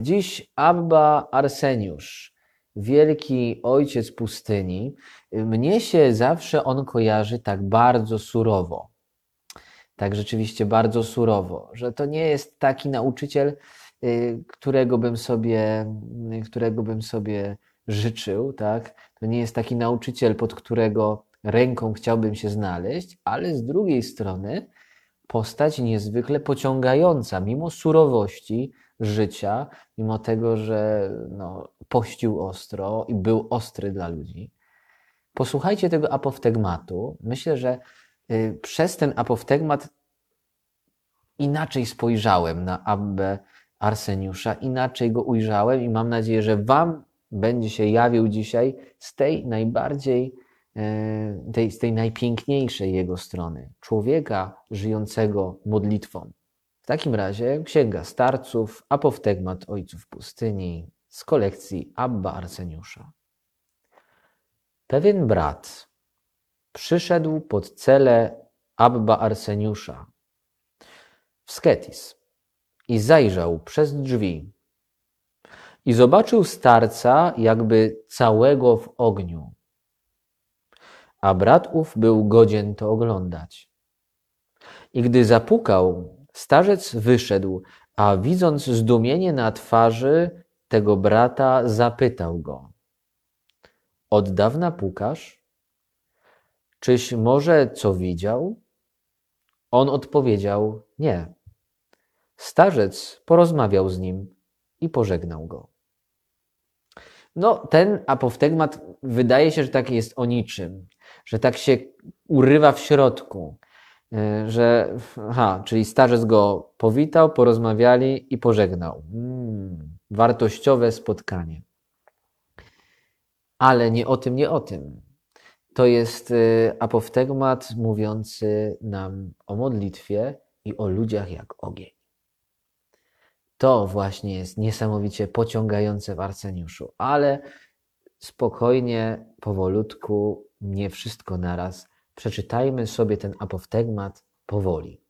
Dziś Abba Arseniusz, wielki ojciec pustyni, mnie się zawsze on kojarzy tak bardzo surowo. Tak rzeczywiście bardzo surowo, że to nie jest taki nauczyciel, y, którego bym sobie, którego bym sobie życzył, tak? To nie jest taki nauczyciel, pod którego ręką chciałbym się znaleźć, ale z drugiej strony postać niezwykle pociągająca, mimo surowości życia, mimo tego, że no, pościł ostro i był ostry dla ludzi. Posłuchajcie tego apoftegmatu. Myślę, że y, przez ten apoftegmat inaczej spojrzałem na Abbę Arseniusza, inaczej go ujrzałem i mam nadzieję, że Wam będzie się jawił dzisiaj z tej najbardziej, tej, z tej najpiękniejszej jego strony. Człowieka żyjącego modlitwą. W takim razie Księga Starców, Apoftegmat Ojców Pustyni z kolekcji Abba Arseniusza. Pewien brat przyszedł pod cele Abba Arseniusza w Sketis i zajrzał przez drzwi i zobaczył starca jakby całego w ogniu. A brat ów był godzien to oglądać. I gdy zapukał, starzec wyszedł, a widząc zdumienie na twarzy tego brata, zapytał go: Od dawna pukasz? Czyś może co widział? On odpowiedział: Nie. Starzec porozmawiał z nim i pożegnał go. No, ten apoftegmat wydaje się, że tak jest o niczym, że tak się urywa w środku, e, że, aha, czyli starzec go powitał, porozmawiali i pożegnał. Hmm, wartościowe spotkanie. Ale nie o tym, nie o tym. To jest e, apoftegmat mówiący nam o modlitwie i o ludziach jak ogień. To właśnie jest niesamowicie pociągające w Arseniuszu, ale spokojnie, powolutku, nie wszystko naraz. Przeczytajmy sobie ten apoftegmat powoli.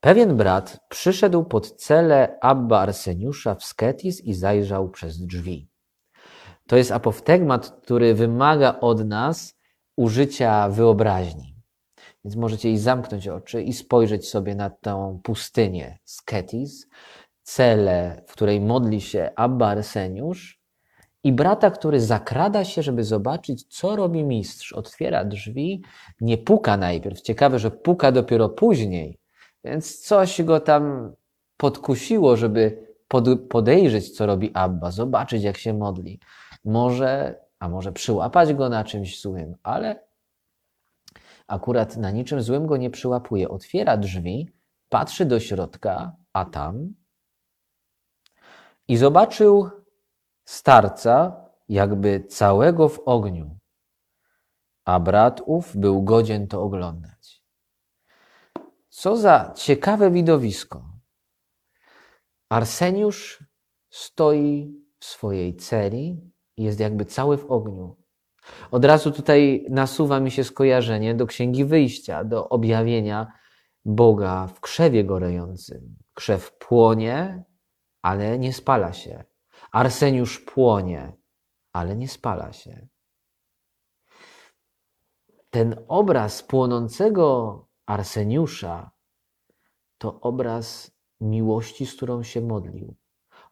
Pewien brat przyszedł pod cele Abba Arseniusza w Sketis i zajrzał przez drzwi. To jest apoftegmat, który wymaga od nas użycia wyobraźni. Więc możecie i zamknąć oczy i spojrzeć sobie na tą pustynię Sketis, celę, w której modli się Abba Arseniusz i brata, który zakrada się, żeby zobaczyć, co robi mistrz. Otwiera drzwi, nie puka najpierw. Ciekawe, że puka dopiero później. Więc coś go tam podkusiło, żeby podejrzeć, co robi Abba, zobaczyć, jak się modli. Może, a może przyłapać go na czymś złym, ale akurat na niczym złym go nie przyłapuje. Otwiera drzwi, patrzy do środka, a tam i zobaczył starca, jakby całego w ogniu, a brat ów był godzien to oglądać. Co za ciekawe widowisko. Arseniusz stoi w swojej celi i jest jakby cały w ogniu. Od razu tutaj nasuwa mi się skojarzenie do Księgi Wyjścia, do objawienia Boga w krzewie gorejącym. Krzew płonie, ale nie spala się. Arseniusz płonie, ale nie spala się. Ten obraz płonącego Arseniusza to obraz miłości, z którą się modlił.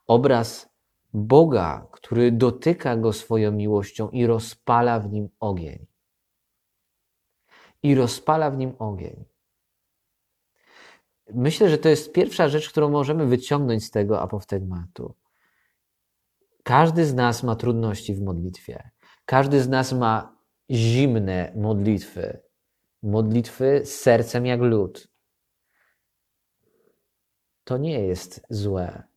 Obraz Boga, który dotyka go swoją miłością i rozpala w nim ogień. I rozpala w nim ogień. Myślę, że to jest pierwsza rzecz, którą możemy wyciągnąć z tego apoftegmatu. Każdy z nas ma trudności w modlitwie. Każdy z nas ma zimne modlitwy. Modlitwy z sercem jak lód. To nie jest złe.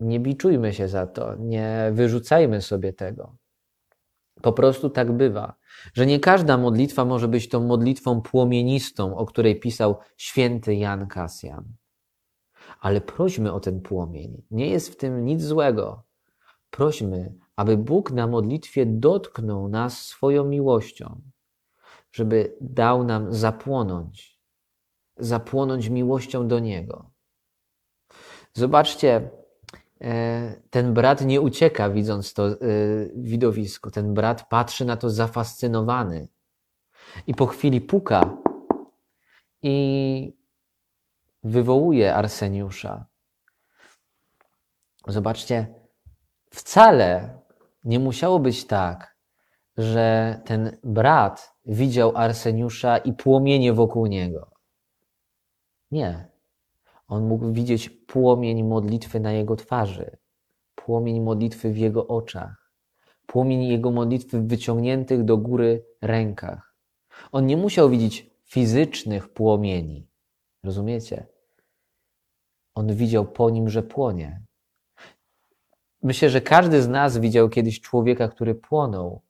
Nie biczujmy się za to, nie wyrzucajmy sobie tego. Po prostu tak bywa, że nie każda modlitwa może być tą modlitwą płomienistą, o której pisał święty Jan Kasjan. Ale prośmy o ten płomień. Nie jest w tym nic złego. Prośmy, aby Bóg na modlitwie dotknął nas swoją miłością, żeby dał nam zapłonąć, zapłonąć miłością do Niego. Zobaczcie, ten brat nie ucieka, widząc to e, widowisko. Ten brat patrzy na to zafascynowany. I po chwili puka i wywołuje Arseniusza. Zobaczcie, wcale nie musiało być tak, że ten brat widział Arseniusza i płomienie wokół niego. Nie. On mógł widzieć płomień modlitwy na jego twarzy, płomień modlitwy w jego oczach, płomień jego modlitwy w wyciągniętych do góry rękach. On nie musiał widzieć fizycznych płomieni. Rozumiecie? On widział po nim, że płonie. Myślę, że każdy z nas widział kiedyś człowieka, który płonął.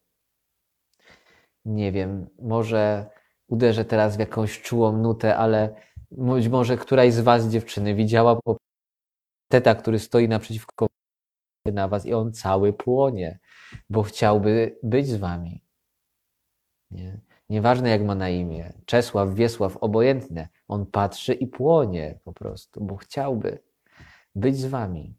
Nie wiem, może uderzę teraz w jakąś czułą nutę, ale być może któraś z Was, dziewczyny, widziała teta, który stoi naprzeciwko na Was i on cały płonie, bo chciałby być z Wami. Nie? Nieważne jak ma na imię, Czesław, Wiesław, obojętne, on patrzy i płonie po prostu, bo chciałby być z Wami.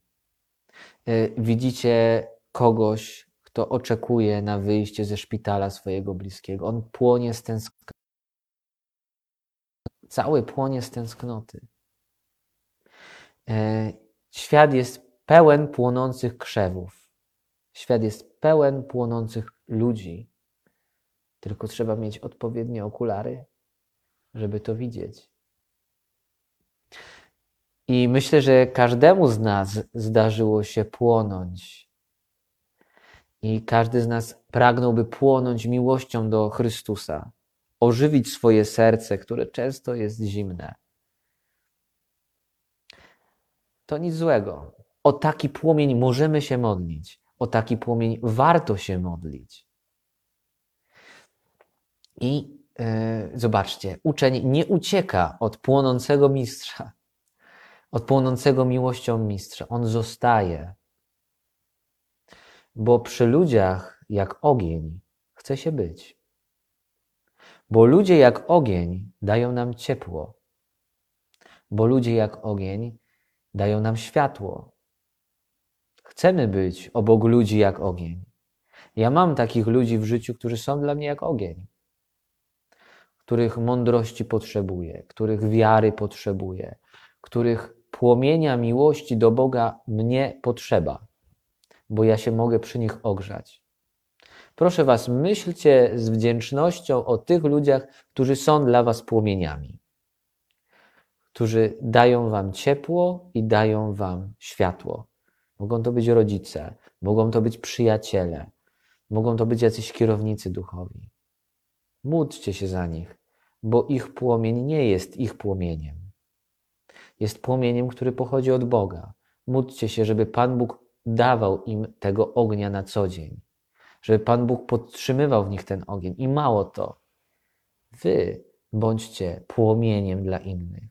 E, widzicie kogoś, kto oczekuje na wyjście ze szpitala swojego bliskiego. On płonie z tęsknoty. Cały płonie z tęsknoty. E, świat jest pełen płonących krzewów. Świat jest pełen płonących ludzi. Tylko trzeba mieć odpowiednie okulary, żeby to widzieć. I myślę, że każdemu z nas zdarzyło się płonąć. I każdy z nas pragnąłby płonąć miłością do Chrystusa, ożywić swoje serce, które często jest zimne. To nic złego. O taki płomień możemy się modlić. O taki płomień warto się modlić. I yy, zobaczcie, uczeń nie ucieka od płonącego mistrza od płonącego miłością mistrza. On zostaje. Bo przy ludziach, jak ogień, chce się być. Bo ludzie, jak ogień, dają nam ciepło. Bo ludzie, jak ogień, dają nam światło. Chcemy być obok ludzi jak ogień. Ja mam takich ludzi w życiu, którzy są dla mnie jak ogień, których mądrości potrzebuję, których wiary potrzebuję, których płomienia miłości do Boga mnie potrzeba, bo ja się mogę przy nich ogrzać. Proszę Was, myślcie z wdzięcznością o tych ludziach, którzy są dla Was płomieniami, którzy dają Wam ciepło i dają Wam światło. Mogą to być rodzice, mogą to być przyjaciele, mogą to być jacyś kierownicy duchowi. Módlcie się za nich, bo ich płomień nie jest ich płomieniem jest płomieniem, który pochodzi od Boga. Módlcie się, żeby Pan Bóg dawał im tego ognia na co dzień, żeby Pan Bóg podtrzymywał w nich ten ogień. I mało to, wy bądźcie płomieniem dla innych,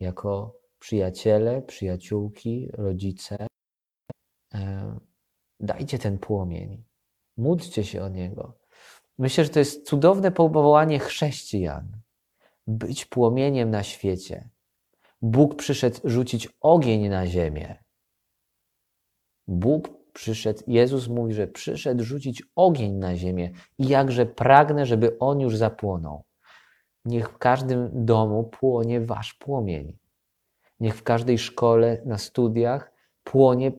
jako przyjaciele, przyjaciółki, rodzice. E, dajcie ten płomień, módlcie się o niego. Myślę, że to jest cudowne powołanie chrześcijan. Być płomieniem na świecie Bóg przyszedł rzucić ogień na ziemię. Bóg przyszedł, Jezus mówi, że przyszedł rzucić ogień na ziemię i jakże pragnę, żeby on już zapłonął. Niech w każdym domu płonie wasz płomień. Niech w każdej szkole, na studiach płonie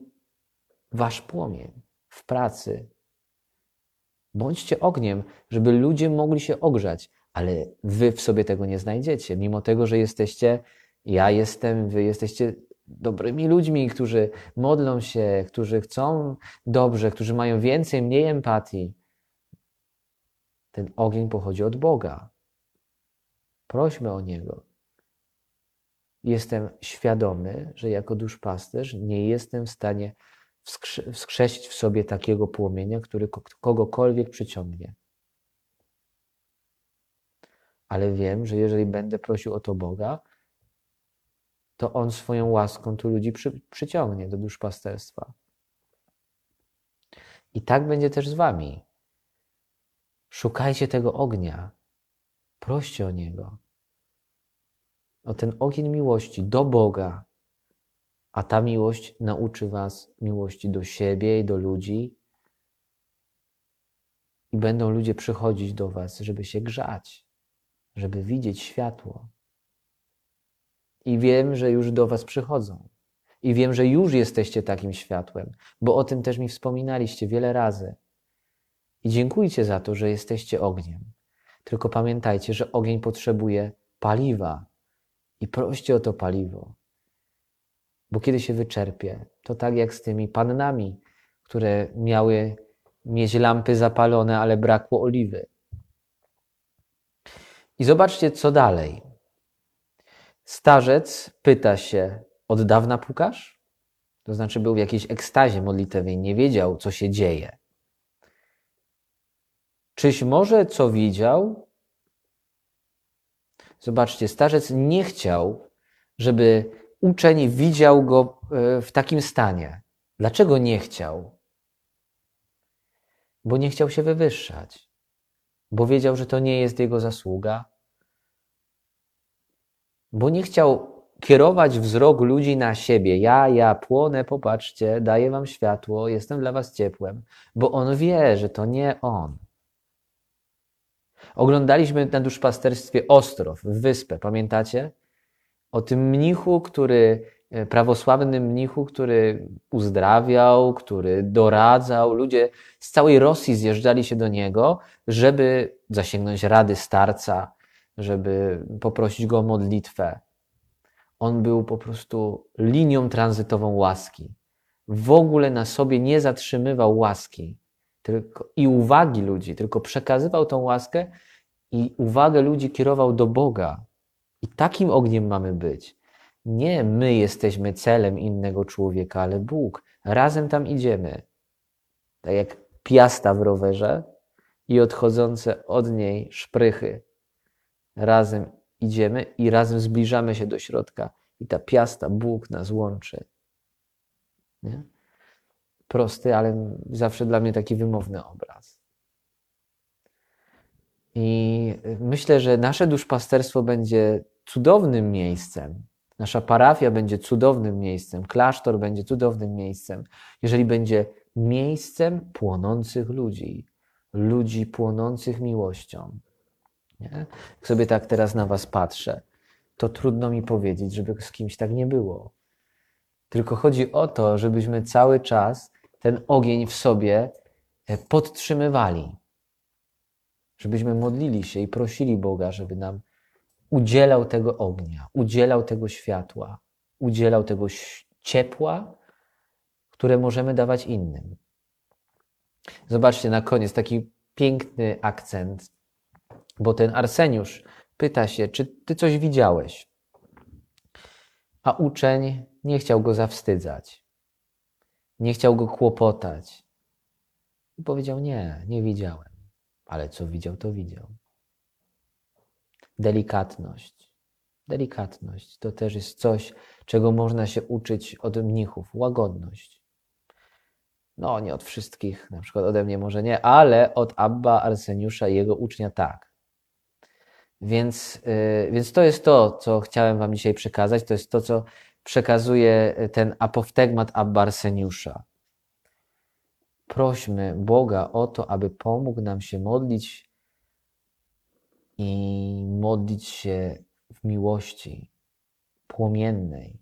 wasz płomień. W pracy. Bądźcie ogniem, żeby ludzie mogli się ogrzać, ale wy w sobie tego nie znajdziecie, mimo tego, że jesteście ja jestem, wy jesteście dobrymi ludźmi, którzy modlą się, którzy chcą dobrze, którzy mają więcej, mniej empatii. Ten ogień pochodzi od Boga. Prośmy o niego. Jestem świadomy, że jako duszpasterz nie jestem w stanie wskrzesić w sobie takiego płomienia, który kogokolwiek przyciągnie. Ale wiem, że jeżeli będę prosił o to Boga, to On swoją łaską tu ludzi przy, przyciągnie do duszpasterstwa. I tak będzie też z wami. Szukajcie tego ognia. Proście o niego. O ten ogień miłości do Boga, A ta miłość nauczy Was miłości do siebie i do ludzi. I będą ludzie przychodzić do Was, żeby się grzać, żeby widzieć światło. I wiem, że już do Was przychodzą. I wiem, że już jesteście takim światłem, bo o tym też mi wspominaliście wiele razy. I dziękujcie za to, że jesteście ogniem. Tylko pamiętajcie, że ogień potrzebuje paliwa i proście o to paliwo. Bo kiedy się wyczerpie, to tak jak z tymi pannami, które miały mieć lampy zapalone, ale brakło oliwy. I zobaczcie, co dalej. Starzec pyta się, od dawna pukasz? To znaczy był w jakiejś ekstazie modlitewnej, nie wiedział, co się dzieje. Czyś może co widział? Zobaczcie, starzec nie chciał, żeby uczeń widział go e, w takim stanie. Dlaczego nie chciał? Bo nie chciał się wywyższać, bo wiedział, że to nie jest jego zasługa, bo nie chciał kierować wzrok ludzi na siebie. Ja, ja płonę, popatrzcie, daję wam światło, jestem dla was ciepłem, bo on wie, że to nie on. Oglądaliśmy na duszpasterstwie Ostrow, wyspę, pamiętacie? O tym mnichu, który, e, prawosławnym mnichu, który uzdrawiał, który doradzał. Ludzie z całej Rosji zjeżdżali się do niego, żeby zasięgnąć rady starca, żeby poprosić go o modlitwę. On był po prostu linią tranzytową łaski. W ogóle na sobie nie zatrzymywał łaski tylko, i uwagi ludzi, tylko przekazywał tą łaskę i uwagę ludzi kierował do Boga. I takim ogniem mamy być. Nie my jesteśmy celem innego człowieka, ale Bóg. Razem tam idziemy. Tak jak piasta w rowerze i odchodzące od niej szprychy. Razem idziemy i razem zbliżamy się do środka. I ta piasta, Bóg nas łączy. Nie? Prosty, ale zawsze dla mnie taki wymowny obraz. I myślę, że nasze duszpasterstwo będzie cudownym miejscem. Nasza parafia będzie cudownym miejscem, klasztor będzie cudownym miejscem, jeżeli będzie miejscem płonących ludzi, ludzi płonących miłością. Nie? Jak sobie tak teraz na Was patrzę, to trudno mi powiedzieć, żeby z kimś tak nie było. Tylko chodzi o to, żebyśmy cały czas ten ogień w sobie e, podtrzymywali. Żebyśmy modlili się i prosili Boga, żeby nam udzielał tego ognia, udzielał tego światła, udzielał tego ciepła, które możemy dawać innym. Zobaczcie na koniec taki piękny akcent, bo ten Arseniusz pyta się, czy ty coś widziałeś? A uczeń nie chciał go zawstydzać, nie chciał go kłopotać. I powiedział: Nie, nie widziałem, ale co widział, to widział. Delikatność. Delikatność to też jest coś, czego można się uczyć od mnichów. Łagodność. No, nie od wszystkich, na przykład ode mnie może nie, ale od Abba Arseniusza i jego ucznia tak. Więc, yy, więc to jest to, co chciałem Wam dzisiaj przekazać. To jest to, co przekazuje ten apoftegmat Abba Arseniusza. Prośmy Boga o to, aby pomógł nam się modlić i modlić się w miłości płomiennej,